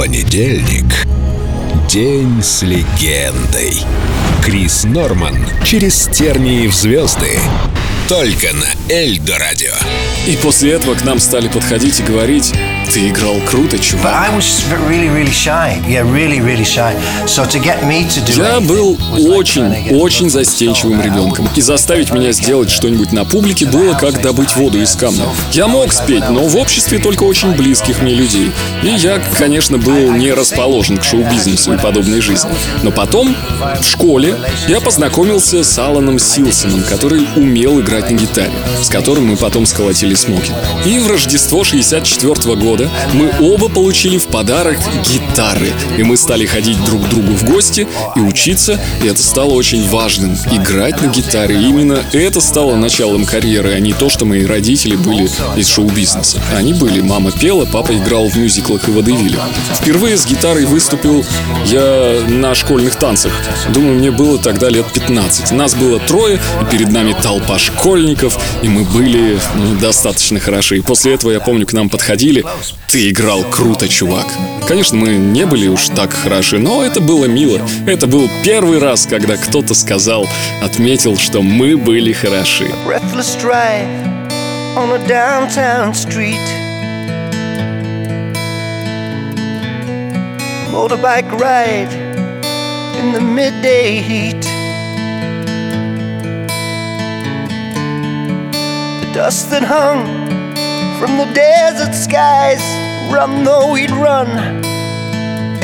Понедельник. День с легендой. Крис Норман через тернии в звезды. Только на Эльдо Радио. И после этого к нам стали подходить и говорить, ты играл круто, чувак. Я был очень, очень застенчивым ребенком. И заставить меня сделать что-нибудь на публике было как добыть воду из камня. Я мог спеть, но в обществе только очень близких мне людей. И я, конечно, был не расположен к шоу-бизнесу и подобной жизни. Но потом, в школе, я познакомился с Аланом Силсоном, который умел играть на гитаре, с которым мы потом сколотили смоки. И в Рождество 64 года года мы оба получили в подарок гитары. И мы стали ходить друг к другу в гости и учиться, и это стало очень важным. Играть на гитаре. И именно это стало началом карьеры, а не то, что мои родители были из шоу-бизнеса. Они были. Мама пела, папа играл в мюзиклах и водевиле. Впервые с гитарой выступил я на школьных танцах. Думаю, мне было тогда лет 15. Нас было трое, и перед нами толпа школьников, и мы были ну, достаточно хороши. И после этого, я помню, к нам подходили ты играл круто, чувак. Конечно, мы не были уж так хороши, но это было мило. Это был первый раз, когда кто-то сказал, отметил, что мы были хороши. Dust that hung from the desert skies. Run though we'd run,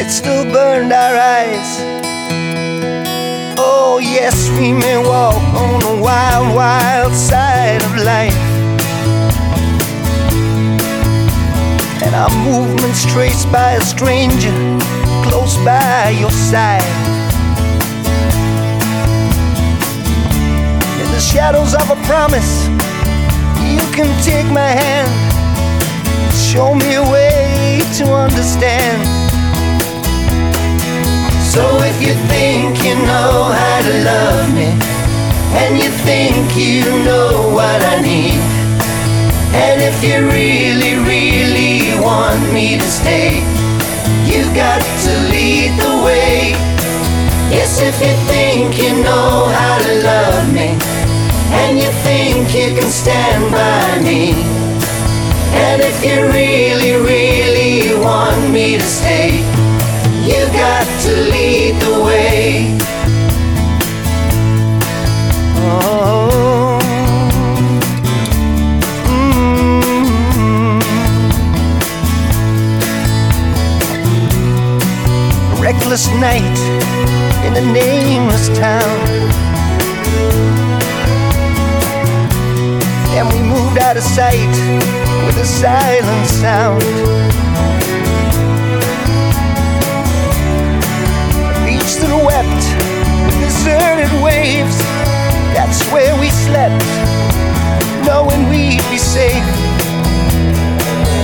it still burned our eyes. Oh, yes, we may walk on the wild, wild side of life. And our movements traced by a stranger close by your side. In the shadows of a promise you can take my hand, show me a way to understand. So if you think you know how to love me, and you think you know what I need, and if you really, really want me to stay, you've got to lead the way. Yes, if you think you know think you can stand by me. And if you really, really want me to stay, you got to lead the way. Oh. Mm-hmm. reckless night in a nameless town And we moved out of sight with a silent sound. A beach that wept with deserted waves. That's where we slept, knowing we'd be safe.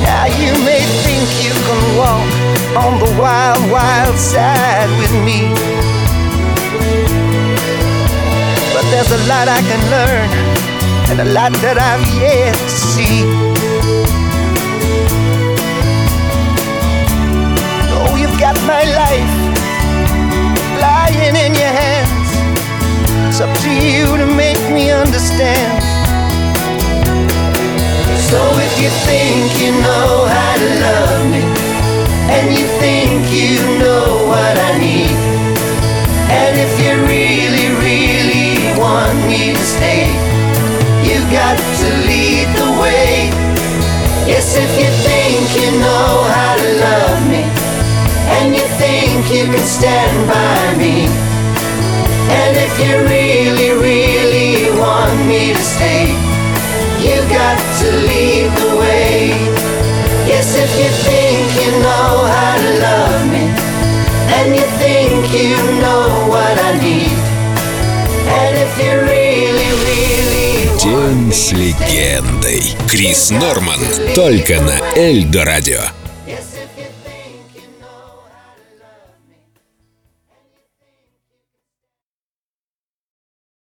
Now you may think you can walk on the wild, wild side with me. But there's a lot I can learn and a lot that I've yet to see. Oh, you've got my life lying in your hands. It's up to you to make me understand. So if you think you know how to love me, and you think you know what I need, and if you really, really want me to stay got to lead the way. Yes, if you think you know how to love me, and you think you can stand by me, and if you really, really want me to stay, you got to lead the way. Yes, if you think you know how to love me, and you think you know what I need, and if you День с легендой. Крис Норман. Только на Эльдо Радио.